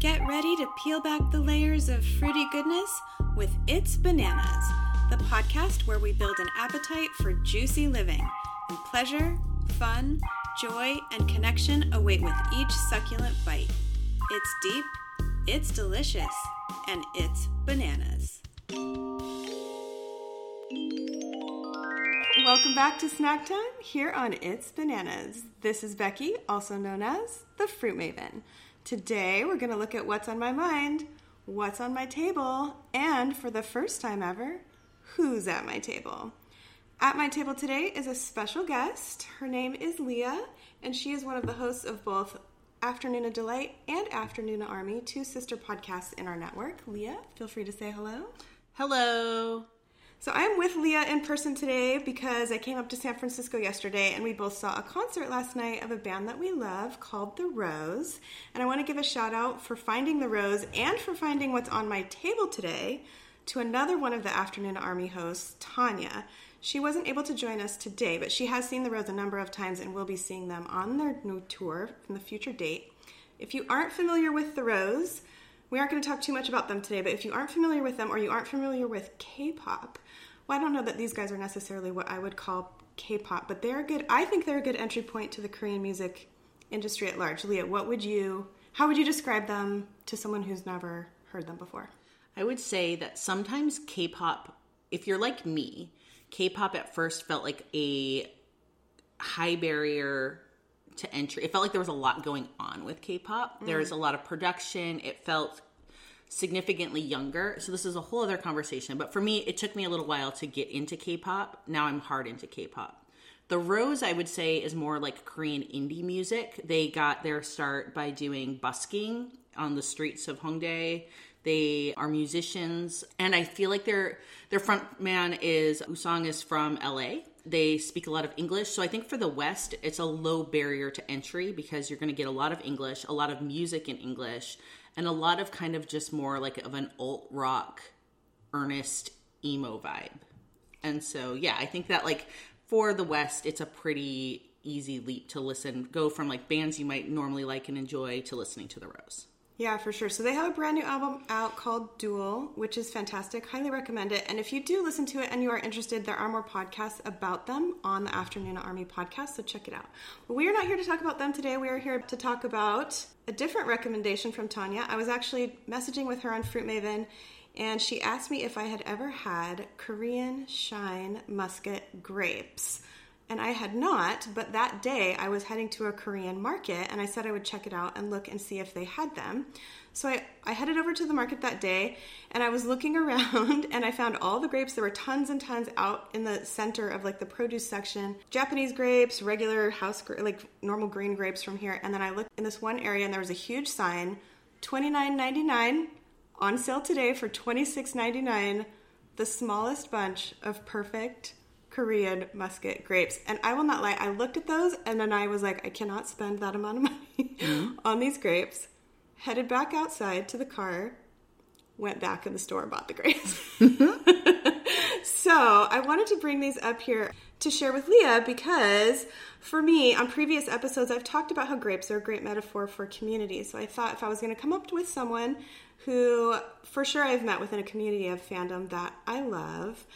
Get ready to peel back the layers of fruity goodness with It's Bananas, the podcast where we build an appetite for juicy living and pleasure, fun, joy, and connection await with each succulent bite. It's deep, it's delicious, and it's bananas. Welcome back to Snack Time here on It's Bananas. This is Becky, also known as the Fruit Maven. Today we're going to look at what's on my mind, what's on my table, and for the first time ever, who's at my table. At my table today is a special guest. Her name is Lia, and she is one of the hosts of both Afternoona Delight and Afternoona Army, two sister podcasts in our network. Lia, feel free to say hello. Hello. So I'm with Lia in person today because I came up to San Francisco yesterday and we both saw a concert last night of a band that we love called The Rose. And I want to give a shout out for finding The Rose and for finding what's on my table today to another one of the Afternoona Army hosts, Tanya. She wasn't able to join us today, but she has seen The Rose a number of times and will be seeing them on their new tour from the future date. If you aren't familiar with The Rose, we aren't going to talk too much about them today, but if you aren't familiar with them or you aren't familiar with K pop, well, I don't know that these guys are necessarily what I would call K-pop, but they're good. I think they're a good entry point to the Korean music industry at large. Lia, what would you? How would you describe them to someone who's never heard them before? I would say that sometimes K-pop, if you're like me, K-pop at first felt like a high barrier to entry. It felt like there was a lot going on with K-pop. Mm. There was a lot of production. It felt significantly younger. So this is a whole other conversation. But for me, it took me a little while to get into K-pop. Now I'm hard into K-pop. The Rose, I would say, is more like Korean indie music. They got their start by doing busking on the streets of Hongdae. They are musicians, and I feel like their their front man is Woosung is from LA. They speak a lot of English, so I think for the West, it's a low barrier to entry because you're going to get a lot of English, a lot of music in English, and a lot of kind of just more like of an alt rock, earnest emo vibe. And so, yeah, I think that like for the West, it's a pretty easy leap to listen, go from like bands you might normally like and enjoy to listening to The Rose. Yeah, for sure. So they have a brand new album out called Dual, which is fantastic. Highly recommend it. And if you do listen to it and you are interested, there are more podcasts about them on the Afternoona Army podcast, so check it out. But we are not here to talk about them today. We are here to talk about a different recommendation from Tanya. I was actually messaging with her on Fruit Maven, and she asked me if I had ever had Korean Shine Muscat grapes and I had not, but that day I was heading to a Korean market and I said I would check it out and look and see if they had them. So I, I headed over to the market that day and I was looking around and I found all the grapes. There were tons and tons out in the center of like the produce section Japanese grapes, regular house, like normal green grapes from here. And then I looked in this one area and there was a huge sign $29.99 on sale today for $26.99. The smallest bunch of perfect Korean Muscat grapes. And I will not lie, I looked at those and then I was like, I cannot spend that amount of money mm-hmm. on these grapes. Headed back outside to the car, went back in the store and bought the grapes. so I wanted to bring these up here to share with Lia because for me, on previous episodes, I've talked about how grapes are a great metaphor for community. So I thought if I was going to come up with someone who, for sure, I've met within a community of fandom that I love,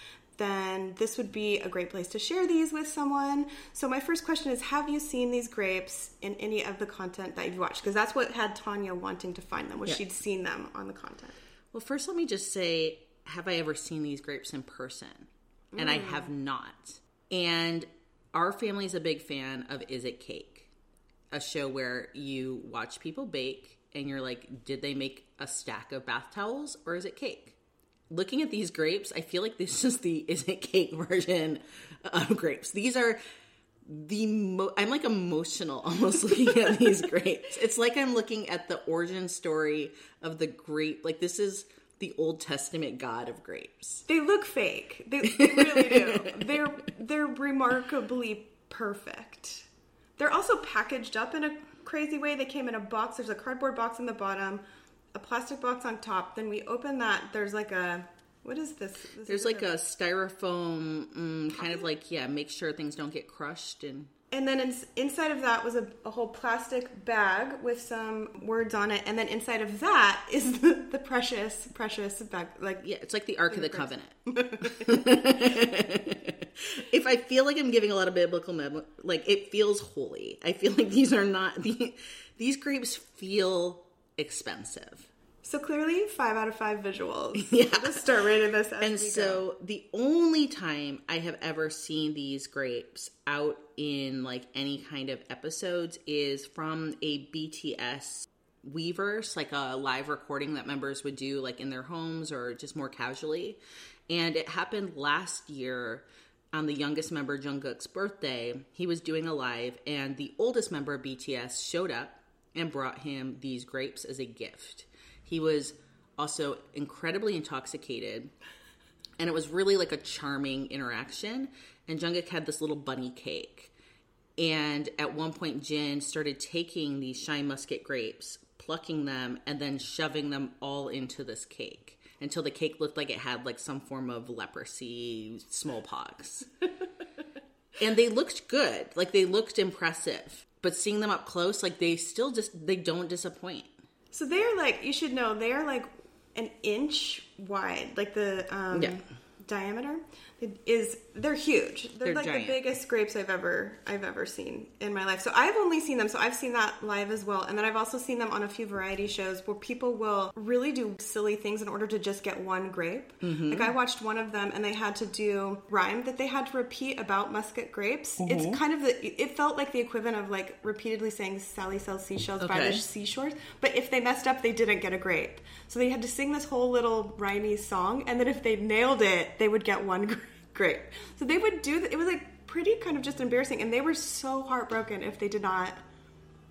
then this would be a great place to share these with someone. So, my first question is Have you seen these grapes in any of the content that you've watched? Because that's what had Tanya wanting to find them, was yeah. she'd seen them on the content. Well, first, let me just say Have I ever seen these grapes in person? And mm. I have not. And our family is a big fan of Is It Cake, a show where you watch people bake and you're like, did they make a stack of bath towels or is it cake? Looking at these grapes, I feel like this is the isn't cake version of grapes. These are the mo- I'm like emotional almost looking at these grapes. It's like I'm looking at the origin story of the grape. Like this is the Old Testament God of grapes. They look fake. They really do. they're they're remarkably perfect. They're also packaged up in a crazy way. They came in a box. There's a cardboard box in the bottom a plastic box on top. Then we open that. There's like a what is this? this There's like a, a styrofoam, mm, kind of like yeah, make sure things don't get crushed and. And then ins- inside of that was a, a whole plastic bag with some words on it. And then inside of that is the, the precious, precious bag. Like, Yeah, it's like the Ark of the Covenant. if I feel like I'm giving a lot of biblical, mem- like it feels holy. I feel like these are not the, these grapes feel expensive. so clearly, five out of five visuals. Yeah. We'll start rating this And we go. so the only time I have ever seen these grapes out in like any kind of episodes is from a BTS Weverse, like a live recording that members would do like in their homes or just more casually. And it happened last year on the youngest member Jungkook's birthday. He was doing a live and the oldest member of BTS showed up and brought him these grapes as a gift. He was also incredibly intoxicated and it was really like a charming interaction. And Jungkook had this little bunny cake, and at one point, Jin started taking these shine Muscat grapes, plucking them, and then shoving them all into this cake until the cake looked like it had like some form of leprosy, smallpox. and they looked good, like they looked impressive. But seeing them up close, like they still just they don't disappoint. So they're like you should know they're like an inch wide, like the um, Yeah. diameter is. They're huge. They're, They're like giant. the biggest grapes I've ever I've ever seen in my life. So I've only seen them. So I've seen that live as well, and then I've also seen them on a few variety shows where people will really do silly things in order to just get one grape. Mm-hmm. Like I watched one of them, and they had to do rhyme that they had to repeat about Muscat grapes. Mm-hmm. It's kind of the. It felt like the equivalent of like repeatedly saying "Sally sells seashells by the Okay. seashores," but if they messed up, they didn't get a grape. So they had to sing this whole little rhymey song, and then if they nailed it, they would get one grape. So they would do. It was like pretty kind of just embarrassing, and they were so heartbroken if they did not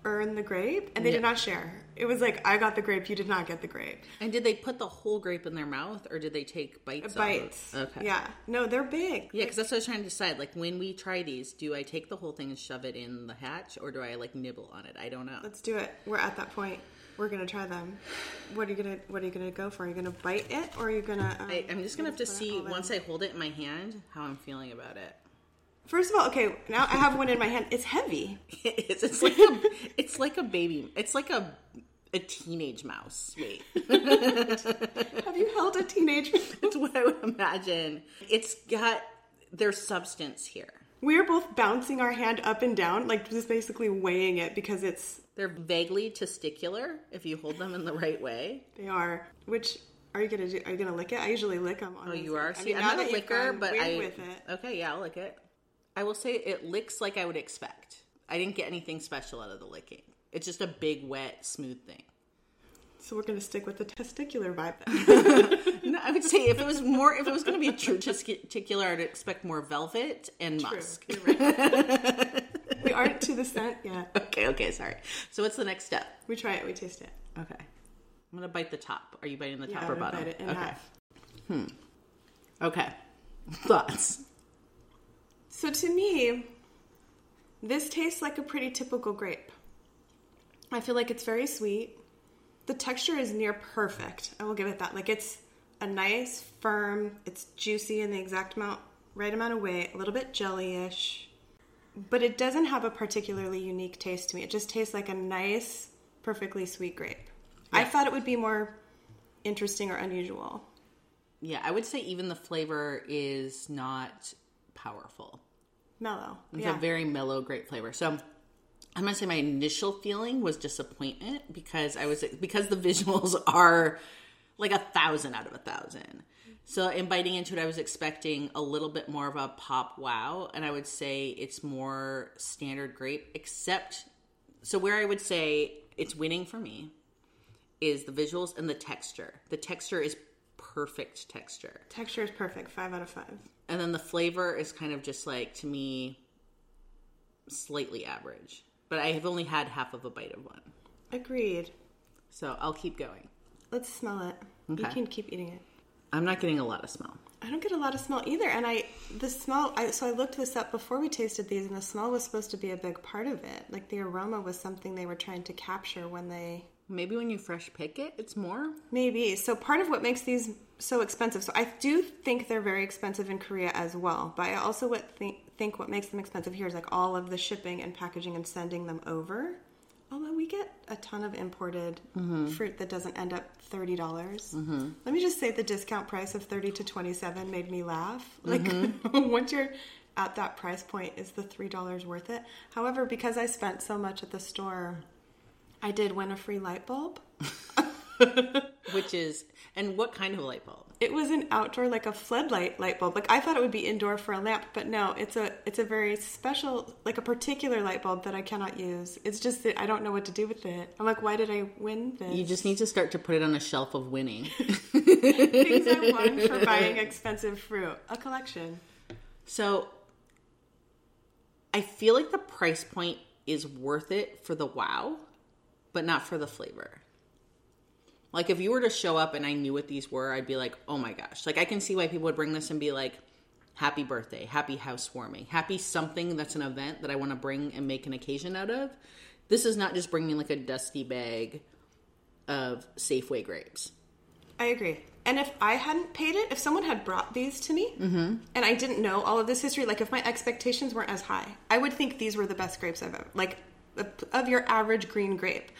earn the grape, and they did not share. It was like I got the grape, you did not get the grape. And did they put the whole grape in their mouth, or did they take bites? of? Bites. Okay. Yeah. No, they're big. Yeah, because that's what I was trying to decide. Like when we try these, do I take the whole thing and shove it in the hatch, or do I like nibble on it? I don't know. Let's do it. We're at that point. We're gonna try them. What are you gonna What are you gonna go for? Are you gonna bite it, or are you gonna? Um, I, I'm just gonna have to see once I hold it in my hand how I'm feeling about it. First of all, okay. Now I have one in my hand. It's heavy. It's, it's like a, it's like a baby. It's like a a teenage mouse. Wait, Have you held a teenage? that's what I would imagine. It's got there's substance here. We are both bouncing our hand up and down, like just basically weighing it because it's They're vaguely testicular if you hold them in the right way. they are. Which are you gonna do? Are you gonna lick it? I usually lick them. Oh, you are. I See, mean, I'm now not a licker, but I with it. okay. Yeah, I'll lick it. I will say it licks like I would expect. I didn't get anything special out of the licking. It's just a big, wet, smooth thing. So we're gonna stick with the testicular vibe. Then. No, I would say if it was more, if it was going to be a true testicular, I'd expect more velvet and musk. You're right. to the scent yet. Okay, okay, sorry. So what's the next step? We try it. We taste it. Okay, I'm gonna bite the top. Are you biting the top I'm or bottom? bite it in okay. half. Hmm. Okay. Thoughts? So to me, this tastes like a pretty typical grape. I feel like it's very sweet. The texture is near perfect. I will give it that. Like it's a nice, firm, it's juicy in the exact amount, right amount of weight, a little bit jelly-ish. But it doesn't have a particularly unique taste to me. It just tastes like a nice, perfectly sweet grape. I thought it would be more interesting or unusual. Yeah, I would say even the flavor is not powerful. Mellow. It's yeah. a very mellow, grape flavor. So I'm gonna say my initial feeling was disappointment because I was because the visuals are like a thousand out of a thousand. So in biting into it, I was expecting a little bit more of a pop wow, and I would say it's more standard grape. Except, so where I would say it's winning for me is the visuals and the texture. The texture is perfect texture. Texture is perfect. Five out of five. And then the flavor is kind of just like to me slightly average. But I have only had half of a bite of one. Agreed. So I'll keep going. Let's smell it. You can keep eating it. I'm not getting a lot of smell. I don't get a lot of smell either, and I the smell. I, so I looked this up before we tasted these, and the smell was supposed to be a big part of it. Like the aroma was something they were trying to capture when they Maybe when you fresh pick it, it's more. maybe. So part of what makes these so expensive. So I do think they're very expensive in Korea as well, but I also think think what makes them expensive here is like all of the shipping and packaging and sending them over. Although we get a ton of imported mm-hmm. fruit that doesn't end up thirty dollars. Mm-hmm. Let me just say the discount price of thirty to twenty seven made me laugh. Mm-hmm. Like once you're at that price point, is the three dollars worth it? However, because I spent so much at the store, I did win a free light bulb. Which is, and what kind of light bulb? It was an outdoor, like a floodlight light bulb. Like I thought it would be indoor for a lamp, but no, it's a it's a very special, like a particular light bulb that I cannot use. It's just that I don't know what to do with it. I'm like, why did I win this? You just need to start to put it on a shelf of winning. things I won for buying expensive fruit. A collection. So I feel like the price point is worth it for the wow, but not for the flavor. Like if you were to show up and I knew what these were, I'd be like, "Oh my gosh." Like I can see why people would bring this and be like, "Happy birthday, happy housewarming, happy something that's an event that I want to bring and make an occasion out of." This is not just bringing like a dusty bag of Safeway grapes. I agree. And if I hadn't paid it, if someone had brought these to me mm-hmm. and I didn't know all of this history, like if my expectations weren't as high, I would think these were the best grapes I've ever, like of your average green grape.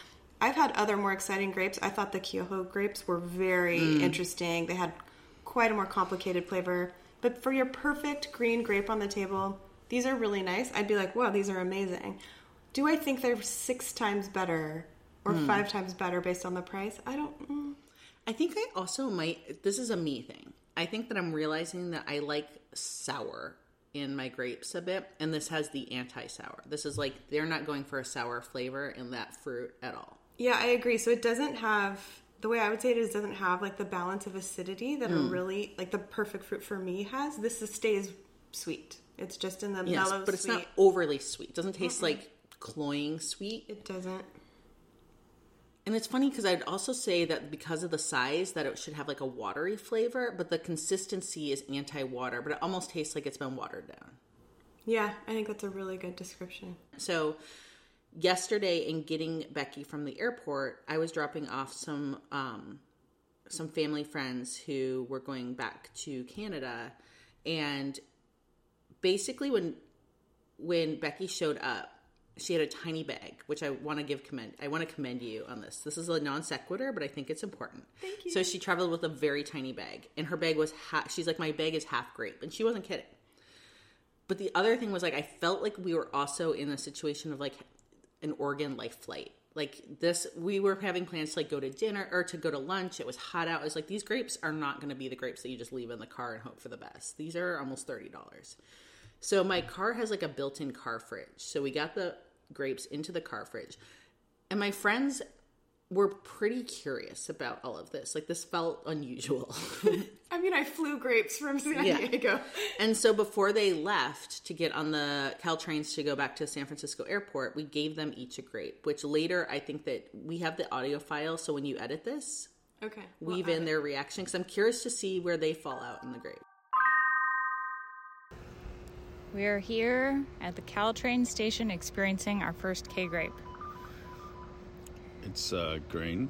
I've had other more exciting grapes. I thought the Kyoho grapes were very interesting. They had quite a more complicated flavor. But for your perfect green grape on the table, these are really nice. I'd be like, wow, these are amazing. Do I think they're six times better or five times better based on the price? I don't. Mm. I think I also might. This is a me thing. I think that I'm realizing that I like sour in my grapes a bit, and this has the anti sour. This is like they're not going for a sour flavor in that fruit at all. Yeah, I agree. So it doesn't have the way I would say it is doesn't have like the balance of acidity that a hmm. really like the perfect fruit for me has. This is, stays sweet. It's just in the Yes, mellow but it's sweet. not overly sweet. It doesn't taste like cloying sweet. It doesn't. And it's funny because I'd also say that because of the size, that it should have like a watery flavor, but the consistency is anti-water, but it almost tastes like it's been watered down. Yeah, I think that's a really good description. So yesterday in getting Becky from the airport, I was dropping off some um some family friends who were going back to Canada and basically when when Becky showed up, she had a tiny bag, which I want to give commend. I want to commend you on this. This is a non sequitur, but I think it's important. Thank you. So she traveled with a very tiny bag, and her bag was half. She's like, my bag is half grape, and she wasn't kidding. But the other thing was like, I felt like we were also in a situation of like an Oregon life flight. Like this, we were having plans to like go to dinner or to go to lunch. It was hot out. I was like, these grapes are not going to be the grapes that you just leave in the car and hope for the best. These are almost thirty dollars. So my car has like a built-in car fridge. So we got the grapes into the car fridge. And my friends were pretty curious about all of this. Like this felt unusual. I mean, I flew grapes from San Yeah. Diego. and so before they left to get on the Caltrains to go back to San Francisco airport, we gave them each a grape, which later I think that we have the audio file. So when you edit this, Okay. well, weave in their reaction because I'm curious to see where they fall out in the grape. We are here at the Caltrain station experiencing our first K grape. It's uh, green.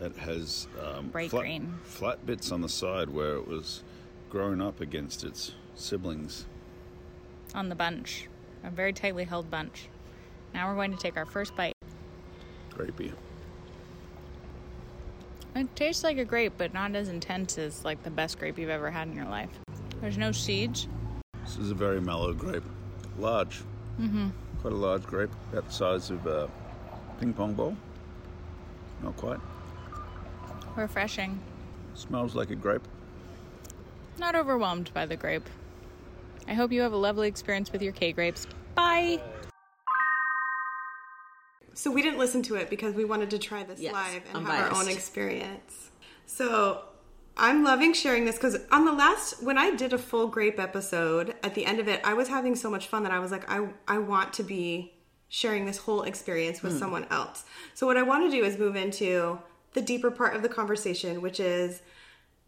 It has um, Bright flat, green. flat bits on the side where it was grown up against its siblings. on the bunch, a very tightly held bunch. Now we're going to take our first bite. Grapey. It tastes like a grape, but not as intense as like the best grape you've ever had in your life. There's no seeds. This is a very mellow grape. Large. Mm-hmm. Quite a large grape, about the size of a ping pong ball. Not quite. Refreshing. Smells like a grape. Not overwhelmed by the grape. I hope you have a lovely experience with your K grapes. Bye. So we didn't listen to it because we wanted to try this Yes, live and I'm have our own experience. So I'm loving sharing this because on the last when I did a full grape episode, at the end of it, I was having so much fun that I was like, I I want to be sharing this whole experience with hmm. someone else. So what I want to do is move into the deeper part of the conversation, which is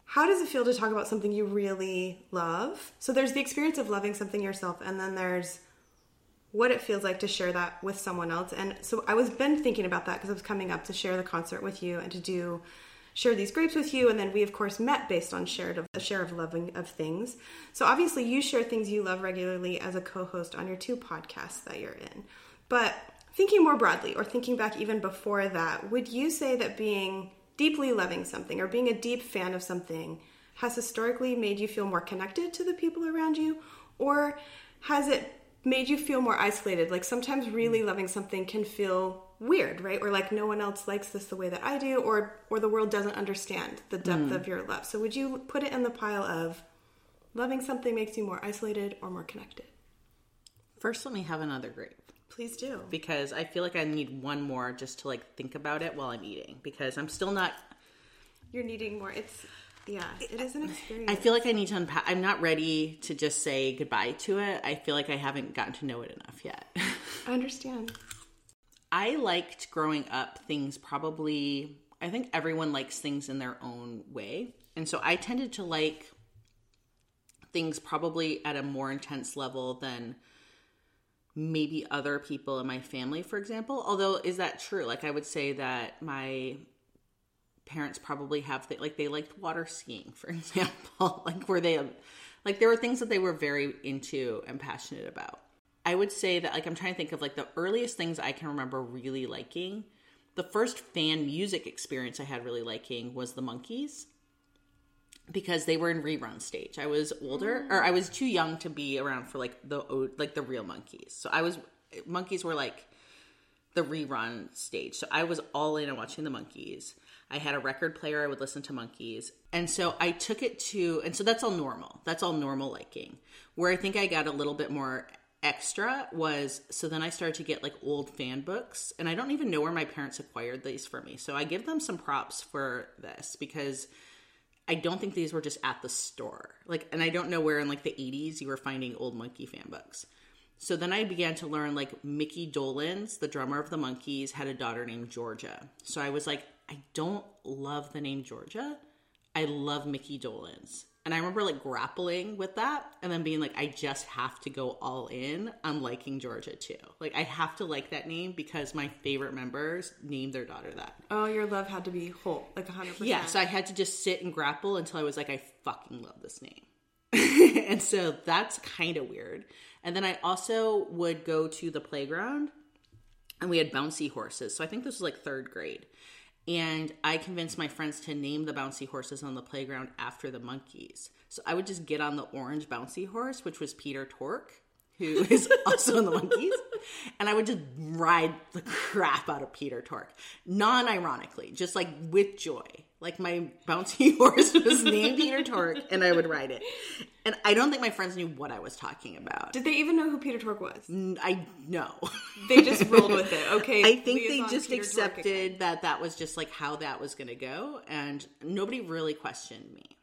how does it feel to talk about something you really love? So there's the experience of loving something yourself, and then there's what it feels like to share that with someone else. And so I was been thinking about that because I was coming up to share the concert with you and to do share these grapes with you, and then we of course met based on shared of, a share of loving of things. So obviously, you share things you love regularly as a co-host on your two podcasts that you're in. But thinking more broadly, or thinking back even before that, would you say that being deeply loving something or being a deep fan of something has historically made you feel more connected to the people around you, or has it made you feel more isolated? Like sometimes really loving something can feel weird, right? Or like no one else likes this the way that I do, or or the world doesn't understand the depth hmm. of your love. So would you put it in the pile of loving something makes you more isolated or more connected? First, let me have another grape Please do. because I feel like I need one more just to like think about it while I'm eating because I'm still not. You're needing more. It's yeah, it is an experience. I feel like I need to unpack. I'm not ready to just say goodbye to it. I feel like I haven't gotten to know it enough yet. I understand. I liked growing up things probably, I think everyone likes things in their own way. And so I tended to like things probably at a more intense level than maybe other people in my family, for example. Although, is that true? Like, I would say that my parents probably have, th- like, they liked water skiing, for example. like, where they, like, there were things that they were very into and passionate about. I would say that like I'm trying to think of like the earliest things I can remember really liking. The first fan music experience I had really liking was the Monkees because they were in rerun stage. I was older or mm. I was too young to be around for like the like the real Monkees. So I was Monkees were like the rerun stage. So I was all in on watching the Monkees. I had a record player. I would listen to Monkees. And so I took it to, and so that's all normal. That's all normal liking. Where I think I got a little bit more extra was, so then I started to get like old fan books. And I don't even know where my parents acquired these for me. So I give them some props for this because I don't think these were just at the store. Like, and I don't know where in like the 80s you were finding old Monkee fan books. So then I began to learn like Mickey Dolenz, the drummer of the Monkees, had a daughter named Georgia. So I was like, I don't love the name Georgia. I love Mickey Dolenz. And I remember like grappling with that and then being like, I just have to go all in on liking Georgia too. Like, I have to like that name because my favorite members named their daughter that. Oh, your love had to be whole, like 100%. Yeah, so I had to just sit and grapple until I was like, I fucking love this name. and so that's kind of weird. And then I also would go to the playground and we had bouncy horses. So I think this was like third grade. And I convinced my friends to name the bouncy horses on the playground after the Monkees. So I would just get on the orange bouncy horse, which was Peter Tork, who is also in the Monkees. And I would just ride the crap out of Peter Tork. Non ironically, just like with joy. Like my bouncy horse was named Peter Tork and I would ride it. And I don't think my friends knew what I was talking about. Did they even know who Peter Tork was? I know. They just rolled with it. Okay. I think they just Peter accepted that that was just like how that was going to go, and nobody really questioned me.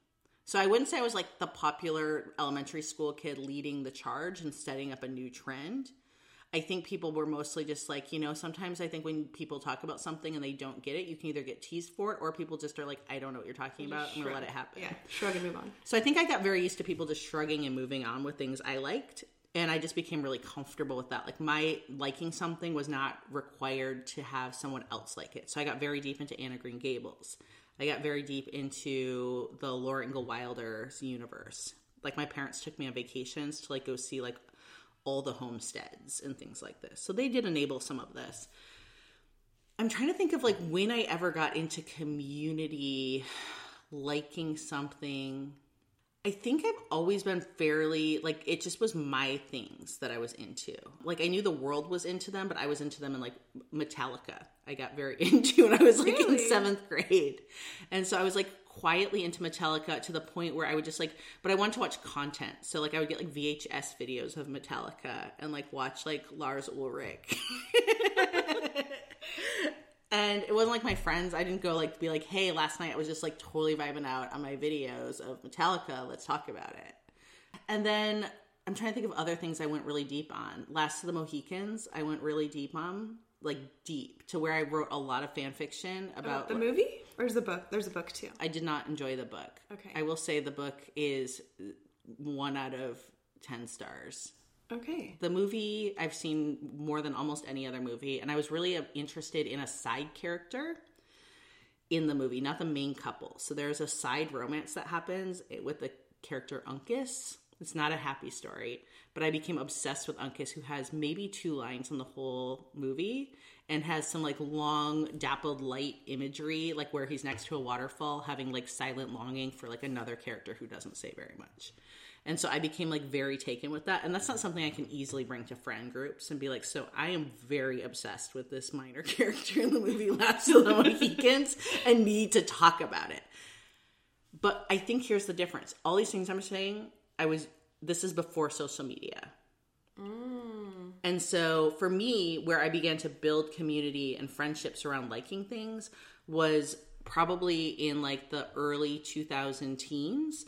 So I wouldn't say I was like the popular elementary school kid leading the charge and setting up a new trend. I think people were mostly just like, you know, sometimes I think when people talk about something and they don't get it, you can either get teased for it or people just are like, I don't know what you're talking about. I'm going to let it happen. Yeah, shrug and move on. So I think I got very used to people just shrugging and moving on with things I liked. And I just became really comfortable with that. Like my liking something was not required to have someone else like it. So I got very deep into Anne of Green Gables. I got very deep into the Laura Ingalls Wilder's universe. Like my parents took me on vacations to like go see like all the homesteads and things like this. So they did enable some of this. I'm trying to think of like when I ever got into community liking something. I think I've always been fairly like it just was my things that I was into. Like I knew the world was into them, but I was into them in like Metallica. I got very into when I was like in seventh grade, and so I was like quietly into Metallica to the point where I would just like, but I wanted to watch content. So like I would get like VHS videos of Metallica and like watch like Lars Ulrich. And it wasn't like my friends. I didn't go like be like, "Hey, last night I was just like totally vibing out on my videos of Metallica. Let's talk about it." And then I'm trying to think of other things I went really deep on. Last of the Mohicans, I went really deep on, like deep to where I wrote a lot of fan fiction about The movie? Or is the book? There's a book too. I did not enjoy the book. Okay. I will say the book is one out of 10 stars. Okay. The movie I've seen more than almost any other movie, and I was really uh, interested in a side character. in the movie, not the main couple. So there's a side romance that happens with the character Uncas. It's not a happy story, but I became obsessed with Uncas, who has maybe two lines in the whole movie and has some like long dappled light imagery, like where he's next to a waterfall, having like silent longing for like another character who doesn't say very much. And so I became like very taken with that. And that's not something I can easily bring to friend groups and be like, so I am very obsessed with this minor character in the movie Last of the Mohicans and need to talk about it. But I think here's the difference. All these things I'm saying, I was, this is before social media. And so for me, where I began to build community and friendships around liking things was probably in like the early 2000 teens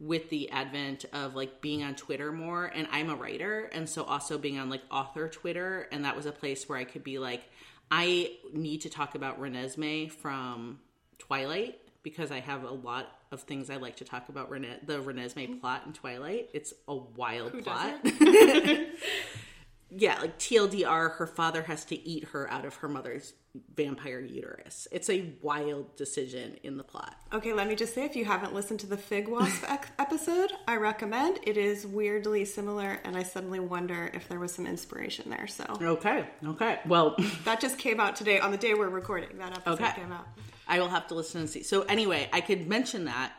with the advent of like being on Twitter more and I'm a writer and so also being on like author Twitter and that was a place where I could be like I need to talk about Renesmee from Twilight because I have a lot of things I like to talk about Rene- the Renesmee mm-hmm. plot in Twilight. It's a wild Who plot. yeah, like TLDR, her father has to eat her out of her mother's vampire uterus. It's a wild decision in the plot. Okay, let me just say if you haven't listened to the Fig Wasp episode, I recommend. It is weirdly similar, and I suddenly wonder if there was some inspiration there. So Okay, okay. Well, that just came out today on the day we're recording. That episode Okay. came out. I will have to listen and see. So anyway, I could mention that,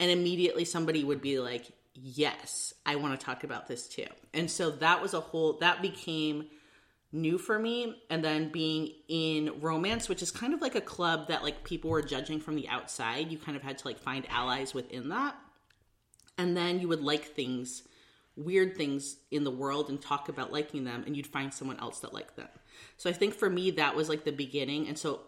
and immediately somebody would be like, "Yes, I want to talk about this too." And so that was a whole that became new for me. And then being in romance, which is kind of like a club that like people were judging from the outside, you kind of had to like find allies within that. And then you would like things, weird things in the world, and talk about liking them, and you'd find someone else that liked them. So I think for me that was like the beginning. And so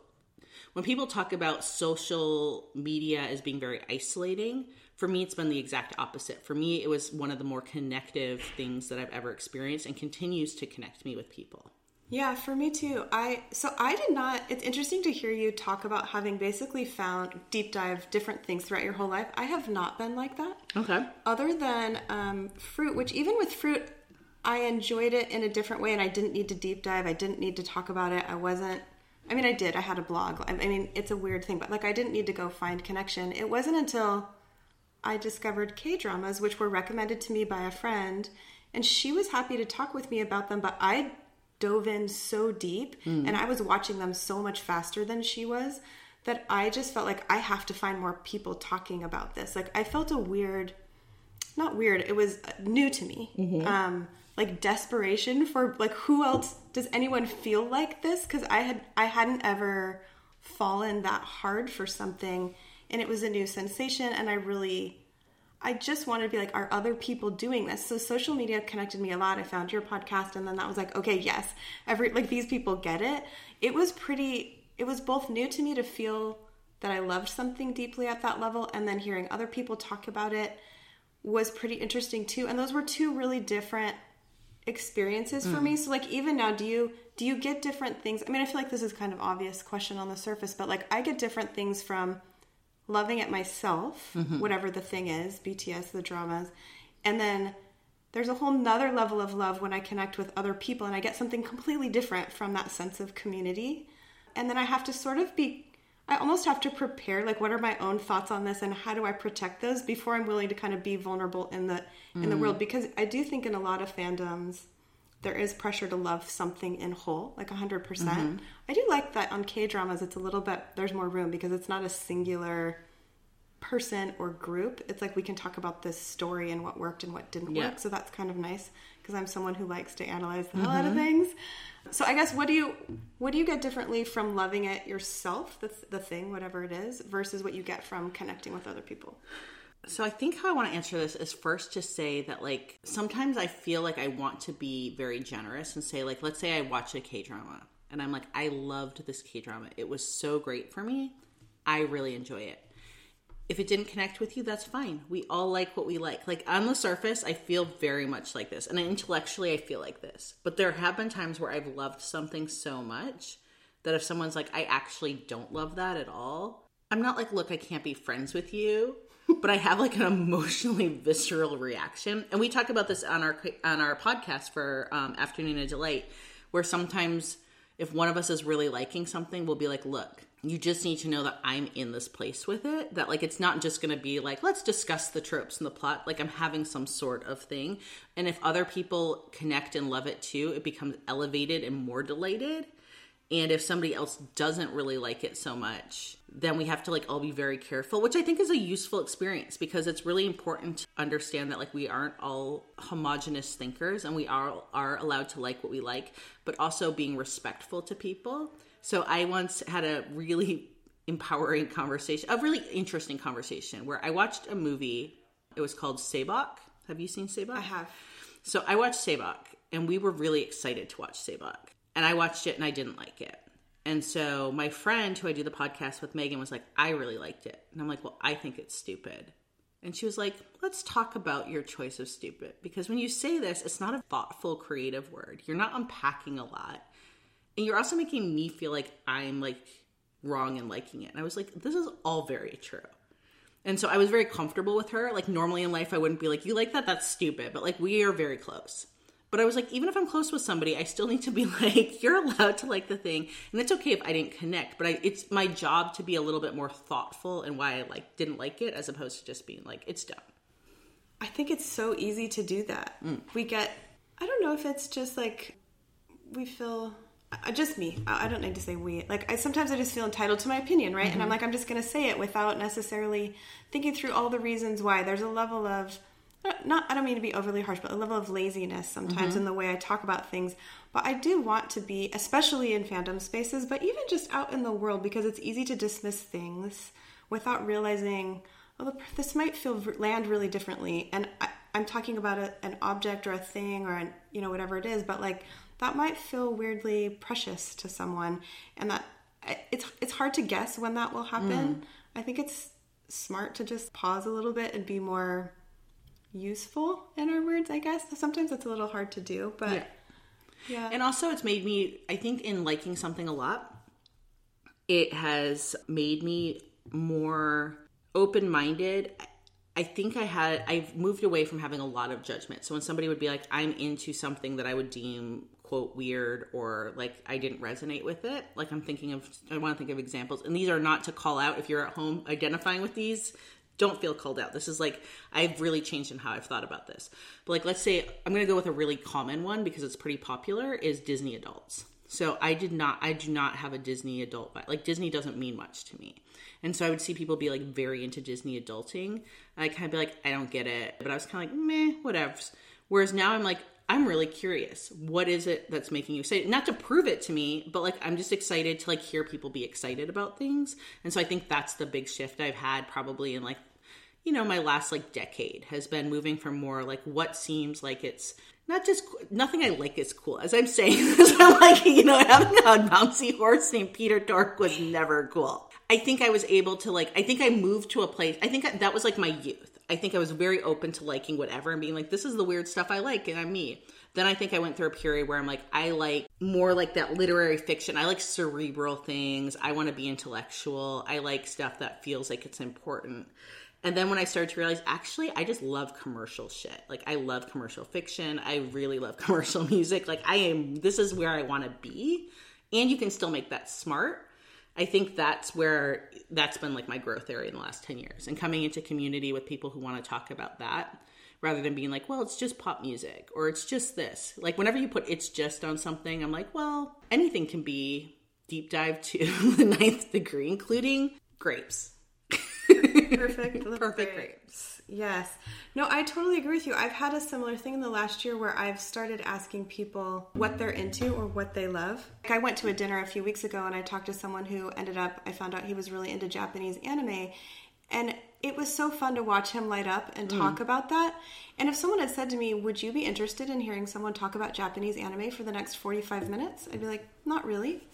when people talk about social media as being very isolating, for me, it's been the exact opposite. For me, it was one of the more connective things that I've ever experienced and continues to connect me with people. Yeah, for me too. I so I did not. It's interesting to hear you talk about having basically found deep dive different things throughout your whole life. I have not been like that. Okay. other than um, fruit, which even with fruit, I enjoyed it in a different way, and I didn't need to deep dive. I didn't need to talk about it. I wasn't. I mean, I did. I had a blog. I I mean, it's a weird thing, but like, I didn't need to go find connection. It wasn't until I discovered K dramas, which were recommended to me by a friend, and she was happy to talk with me about them. But I dove in so deep, hmm. and I was watching them so much faster than she was that I just felt like I have to find more people talking about this. Like, I felt a weird not weird it was uh, new to me mm-hmm. um like desperation for like who else does anyone feel like this because i had i hadn't ever fallen that hard for something and it was a new sensation and i really i just wanted to be like are other people doing this? So social media connected me a lot. I found your podcast and then that was like okay yes every like these people get it. It was pretty it was both new to me to feel that i loved something deeply at that level and then hearing other people talk about it was pretty interesting too. And those were two really different experiences for hmm. me. So like even now do you do you get different things? I mean i feel like this is kind of obvious question on the surface but like i get different things from loving it myself mm-hmm. whatever the thing is bts the dramas. And then there's a whole nother level of love when i connect with other people and i get something completely different from that sense of community. And then i have to sort of be I almost have to prepare like what are my own thoughts on this and how do I protect those before I'm willing to kind of be vulnerable in the in the mm. world? Because I do think in a lot of fandoms there is pressure to love something in whole like 100%. percent mm-hmm. I do like that on K-dramas it's a little bit there's more room because it's not a singular person or group. It's like we can talk about this story and what worked and what didn't Yeah. work. So that's kind of nice because I'm someone who likes to analyze the hell out of mm-hmm. things. So I guess what do you what do you get differently from loving it yourself, the the thing, whatever it is, versus what you get from connecting with other people? So I think how I want to answer this is first to say that like sometimes I feel like I want to be very generous and say like let's say I watch a K drama and I'm like I loved this K drama. It was so great for me. I really enjoy it. If it didn't connect with you, that's fine. We all like what we like. Like on the surface, I feel very much like this, and intellectually, I feel like this. But there have been times where I've loved something so much that if someone's like, I actually don't love that at all, I'm not like, look, I can't be friends with you, but I have like an emotionally visceral reaction. And we talk about this on our on our podcast for um, Afternoona Delight, where sometimes if one of us is really liking something, we'll be like, look, you just need to know that I'm in this place with it. That like it's not just gonna be like, let's discuss the tropes and the plot. Like I'm having some sort of thing. And if other people connect and love it too, it becomes elevated and more delighted. And if somebody else doesn't really like it so much, then we have to like all be very careful, which I think is a useful experience because it's really important to understand that like we aren't all homogenous thinkers and we are are allowed to like what we like, but also being respectful to people. So I once had a really empowering conversation, a really interesting conversation where I watched a movie. It was called Seobok. Have you seen Seobok? I have. So I watched Seobok and we were really excited to watch Seobok. And I watched it and I didn't like it. And so my friend who I do the podcast with, Megan, was like, I really liked it. And I'm like, well, I think it's stupid. And she was like, let's talk about your choice of stupid. Because when you say this, it's not a thoughtful, creative word. You're not unpacking a lot. And you're also making me feel like I'm like wrong in liking it. And I was like, this is all very true. And so I was very comfortable with her. Like normally in life, I wouldn't be like, you like that? That's stupid. But like we are very close. But I was like, even if I'm close with somebody, I still need to be like, you're allowed to like the thing, and it's okay if I didn't connect. But I, it's my job to be a little bit more thoughtful and why I like didn't like it, as opposed to just being like, it's dumb. I think it's so easy to do that. We get, I don't know if it's just like we feel, uh, just me. I don't need to say we. Like I sometimes I just feel entitled to my opinion, right? And I'm like, I'm just going to say it without necessarily thinking through all the reasons why. There's a level of not I don't mean to be overly harsh, but a level of laziness sometimes mm-hmm. in the way I talk about things. But I do want to be, especially in fandom spaces, but even just out in the world, because it's easy to dismiss things without realizing, oh, this might feel land really differently. And I, I'm talking about a, an object or a thing or an, you know whatever it is, but like that might feel weirdly precious to someone, and that it's it's hard to guess when that will happen. Mm. I think it's smart to just pause a little bit and be more useful in our words, I guess. Sometimes it's a little hard to do, but Yeah. yeah. And also, it's made me, I think, in liking something a lot, it has made me more open minded. I think I had, I've moved away from having a lot of judgment. So when somebody would be like, I'm into something that I would deem, quote, weird or like I didn't resonate with it, like I'm thinking of, I want to think of examples. And these are not to call out if you're at home identifying with these. Don't feel called out. This is like, I've really changed in how I've thought about this. But like, let's say, I'm going to go with a really common one because it's pretty popular is Disney adults. So I did not, I do not have a Disney adult vibe. Like Disney doesn't mean much to me. And so I would see people be like very into Disney adulting. I kind of be like, I don't get it. But I was kind of like, meh, whatever. Whereas now I'm like, I'm really curious. What is it that's making you excited? Not to prove it to me, but like I'm just excited to like hear people be excited about things. And so I think that's the big shift I've had probably in like you know my last like decade has been moving from more like what seems like it's not just nothing I like is cool. As I'm saying this, I'm like you know having a bouncy horse named Peter Tork was never cool. I think I was able to like I think I moved to a place. I think that was like my youth. I think I was very open to liking whatever and being like this is the weird stuff I like and I'm me. Then I think I went through a period where I'm like I like more like that literary fiction. I like cerebral things. I want to be intellectual. I like stuff that feels like it's important. And then when I started to realize, actually, I just love commercial shit. Like, I love commercial fiction. I really love commercial music. Like, I am, this is where I want to be. And you can still make that smart. I think that's where that's been like my growth area in the last 10 years. And coming into community with people who want to talk about that rather than being like, well, it's just pop music or it's just this. Like, whenever you put it's just on something, I'm like, well, anything can be deep dive to the ninth degree, including grapes. perfect Perfect grapes. Yes no i totally agree with you i've had a similar thing in the last year where i've started asking people what they're into or what they love like i went to a dinner a few weeks ago and i talked to someone who ended up i found out he was really into japanese anime and it was so fun to watch him light up and mm. talk about that. And if someone had said to me, Would you be interested in hearing someone talk about Japanese anime for the next 45 minutes? I'd be like, Not really.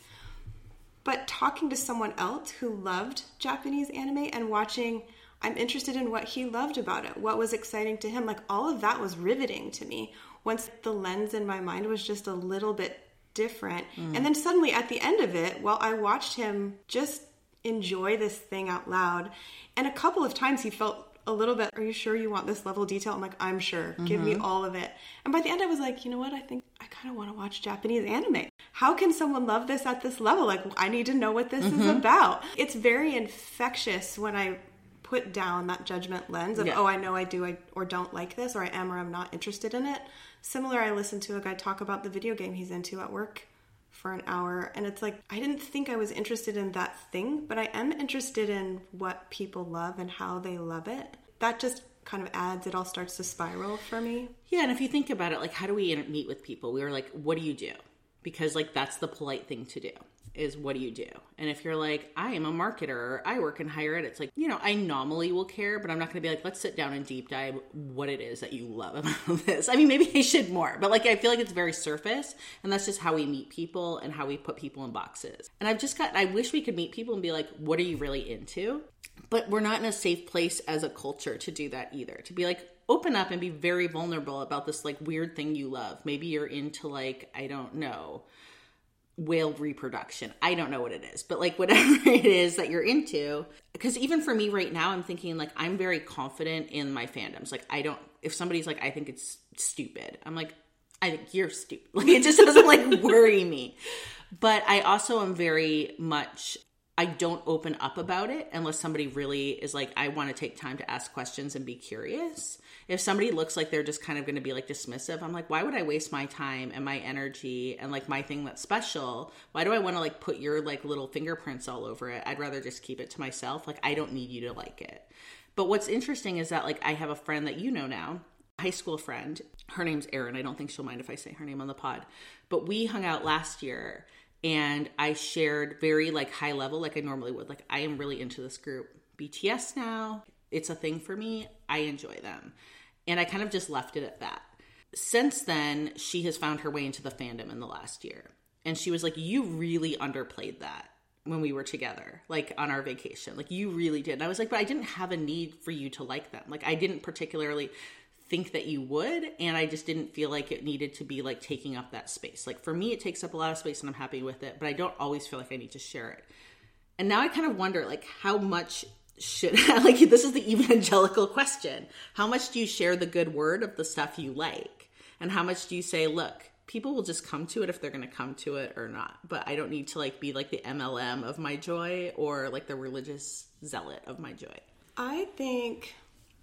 But talking to someone else who loved Japanese anime and watching, I'm interested in what he loved about it, what was exciting to him. Like all of that was riveting to me once the lens in my mind was just a little bit different. Mm. And then suddenly at the end of it, well, I watched him just enjoy this thing out loud. And a couple of times he felt a little bit, are you sure you want this level of detail? I'm like, I'm sure. Give me mm-hmm. all of it. And by the end, I was like, you know what? I think I kind of want to watch Japanese anime. How can someone love this at this level? Like, I need to know what this is mm-hmm. about. It's very infectious when I put down that judgment lens of, Yeah. oh, I know I do I, or don't like this, or I am or I'm not interested in it. Similar, I listened to a guy talk about the video game he's into at work for an hour and it's like I didn't think I was interested in that thing, but I am interested in what people love and how they love it. That just kind of adds it all starts to spiral for me. Yeah, and if you think about it, like, how do we meet with people? We were like, what do you do? Because, like, that's the polite thing to do is what do you do? And if you're like, I am a marketer, I work in higher ed, it's like, you know, I normally will care, but I'm not going to be like, let's sit down and deep dive what it is that you love about this. I mean, maybe I should more, but like, I feel like it's very surface, and that's just how we meet people and how we put people in boxes. And I've just got, I wish we could meet people and be like, what are you really into? But we're not in a safe place as a culture to do that either. To be like, open up and be very vulnerable about this like weird thing you love. Maybe you're into like, I don't know, whale reproduction. I don't know what it is, but like whatever it is that you're into. Because even for me right now, I'm thinking like I'm very confident in my fandoms. Like I don't, if somebody's like, I think it's stupid, I'm like, I think you're stupid. Like it just doesn't like worry me. But I also am very much I don't open up about it unless somebody really is like, I want to take time to ask questions and be curious. If somebody looks like they're just kind of going to be like dismissive, I'm like, why would I waste my time and my energy and like my thing that's special? Why do I want to like put your like little fingerprints all over it? I'd rather just keep it to myself. Like, I don't need you to like it. But what's interesting is that like I have a friend that you know now, high school friend. Her name's Erin. I don't think she'll mind if I say her name on the pod. But we hung out last year and I shared very like high level like I normally would. Like I am really into this group. BTS now. It's a thing for me. I enjoy them. And I kind of just left it at that. Since then, she has found her way into the fandom in the last year. And she was like, You really underplayed that when we were together, like on our vacation. Like you really did. And I was like, But I didn't have a need for you to like them. Like I didn't particularly think that you would and i just didn't feel like it needed to be like taking up that space like for me it takes up a lot of space and i'm happy with it but i don't always feel like i need to share it and now i kind of wonder like how much should like this is the evangelical question. How much do you share the good word of the stuff you like? And how much do you say look people will just come to it if they're going to come to it or not but i don't need to like be like the mlm of my joy or like the religious zealot of my joy? I think,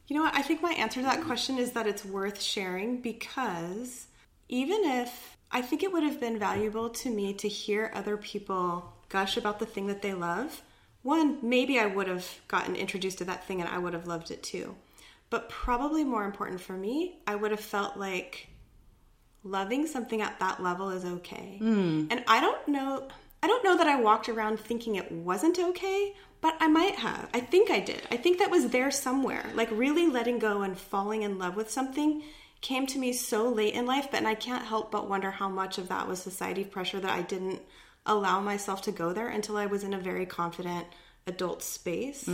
you know what? I think my answer to that question is that it's worth sharing because even if I think it would have been valuable to me to hear other people gush about the thing that they love, one, maybe I would have gotten introduced to that thing and I would have loved it too. But probably more important for me, I would have felt like loving something at that level is okay. Hmm. And I don't know I don't know that I walked around thinking it wasn't okay, but I might have. I think I did. I think that was there somewhere. Like really letting go and falling in love with something came to me so late in life, but and I can't help but wonder how much of that was society pressure that I didn't allow myself to go there until I was in a very confident adult space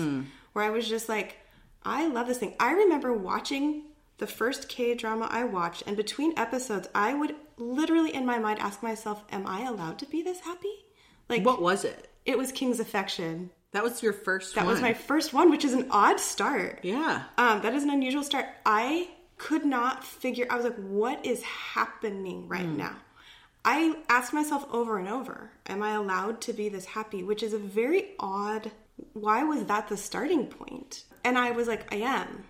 where I was just like, I love this thing. I remember watching the first K drama I watched, and between episodes, I would literally in my mind ask myself, Am I allowed to be this happy? Like, what was it it was King's Affection. that was your first That one was my first one, which is an odd start. yeah Um, that is an unusual start. I could not figure. I was like, "What is happening right now?" I asked myself over and over, "Am I allowed to be this happy?" Which is a very odd. Why was that the starting point? And I was like, "I am.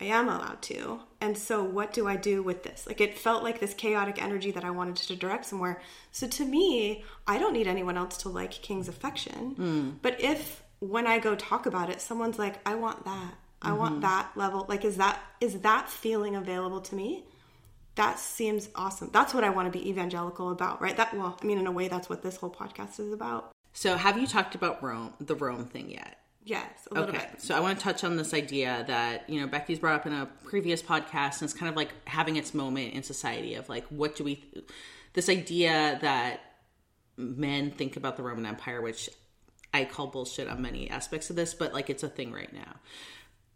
I am allowed to." And so, what do I do with this? Like, it felt like this chaotic energy that I wanted to direct somewhere. So, to me, I don't need anyone else to like King's affection. Hmm. But if when I go talk about it, someone's like, "I want that." I want mm-hmm. that level. Like, is that is that feeling available to me? That seems awesome. That's what I want to be evangelical about, right? That well, I mean, in a way, that's what this whole podcast is about. So, have you talked about Rome, the Rome thing yet? Yes, a little Okay, bit. so I want to touch on this idea that you know Becky's brought up in a previous podcast, and it's kind of like having its moment in society of like, what do we? This idea that men think about the Roman Empire, which I call bullshit on many aspects of this, but like it's a thing right now.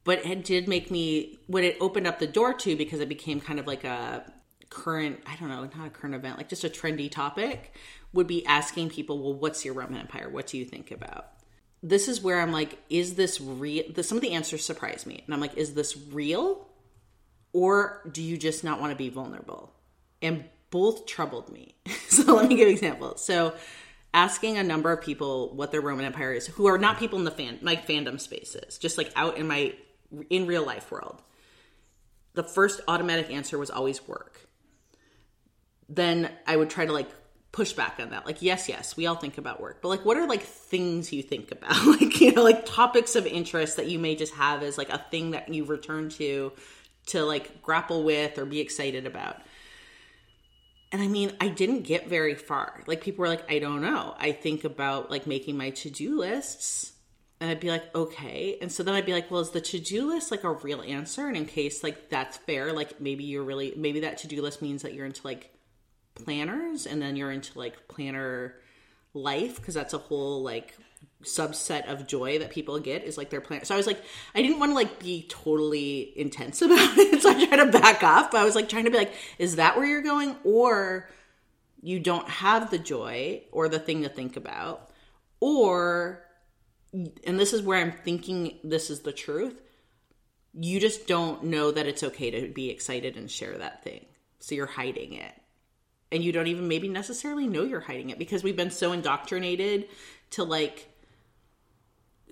But it did make me what it opened up the door to because it became kind of like a current, I don't know, not a current event, like just a trendy topic, would be asking people, well, what's your Roman Empire? What do you think about? this is where I'm like, is this real? Some of the answers surprise me, and I'm like, is this real, or do you just not want to be vulnerable? And both troubled me. so let me give examples. So asking a number of people what their Roman Empire is, who are not people in the fan like fandom spaces, just like out in my in real life world. The first automatic answer was always work. Then I would try to like push back on that. Like, yes, yes, we all think about work, but like, what are like things you think about? like, you know, like topics of interest that you may just have as like a thing that you return to to like grapple with or be excited about. And I mean, I didn't get very far. Like, people were like, I don't know. I think about like making my to do lists. And I'd be like, okay. And so then I'd be like, well, is the to do list like a real answer? And in case like that's fair, like maybe you're really, maybe that to do list means that you're into like planners and then you're into like planner life because that's a whole like subset of joy that people get is like their plan. So I was like, I didn't want to like be totally intense about it. So I tried to back off, but I was like trying to be like, is that where you're going? Or you don't have the joy or the thing to think about. Or, and this is where I'm thinking this is the truth, you just don't know that it's okay to be excited and share that thing. So you're hiding it. And you don't even maybe necessarily know you're hiding it because we've been so indoctrinated to like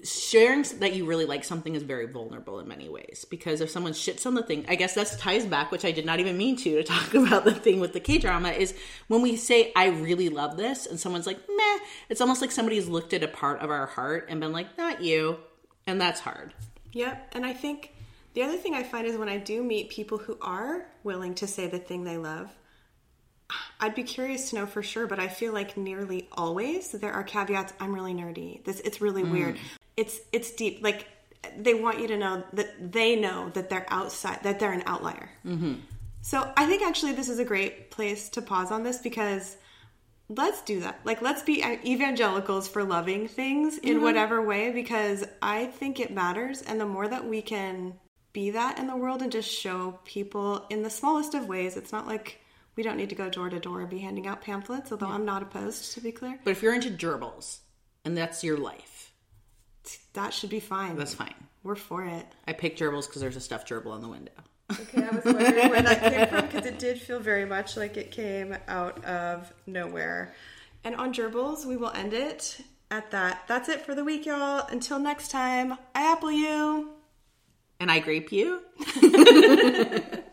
sharing that you really like something is very vulnerable in many ways because if someone shits on the thing i guess that ties back which i did not even mean to to talk about the thing with the k drama is when we say i really love this and someone's like meh it's almost like somebody's looked at a part of our heart and been like not you and that's hard yep and i think the other thing i find is when i do meet people who are willing to say the thing they love I'd be curious to know for sure, but I feel like nearly always there are caveats. I'm really nerdy. This it's really mm. weird it's it's deep. Like they want you to know that they know that they're outside, that they're an outlier. Mm-hmm. So I think actually this is a great place to pause on this because let's do that. Like let's be evangelicals for loving things in mm-hmm. whatever way because I think it matters, and the more that we can be that in the world and just show people in the smallest of ways, it's not like we don't need to go door to door and be handing out pamphlets, although yeah. I'm not opposed to be clear. But if you're into gerbils and that's your life that should be fine. That's fine. We're for it. I picked gerbils because there's a stuffed gerbil on the window. Okay, I was wondering where that came from because it did feel very much like it came out of nowhere. And on gerbils, we will end it at that. That's it for the week, y'all. Until next time, I apple you. And I grape you.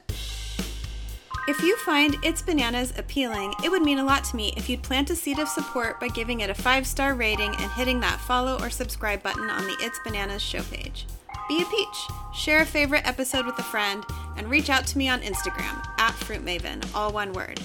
If you find It's Bananas appealing, it would mean a lot to me if you'd plant a seed of support by giving it a five star rating and hitting that follow or subscribe button on the It's Bananas show page. Be a peach, share a favorite episode with a friend, and reach out to me on Instagram at Fruit Maven, all one word.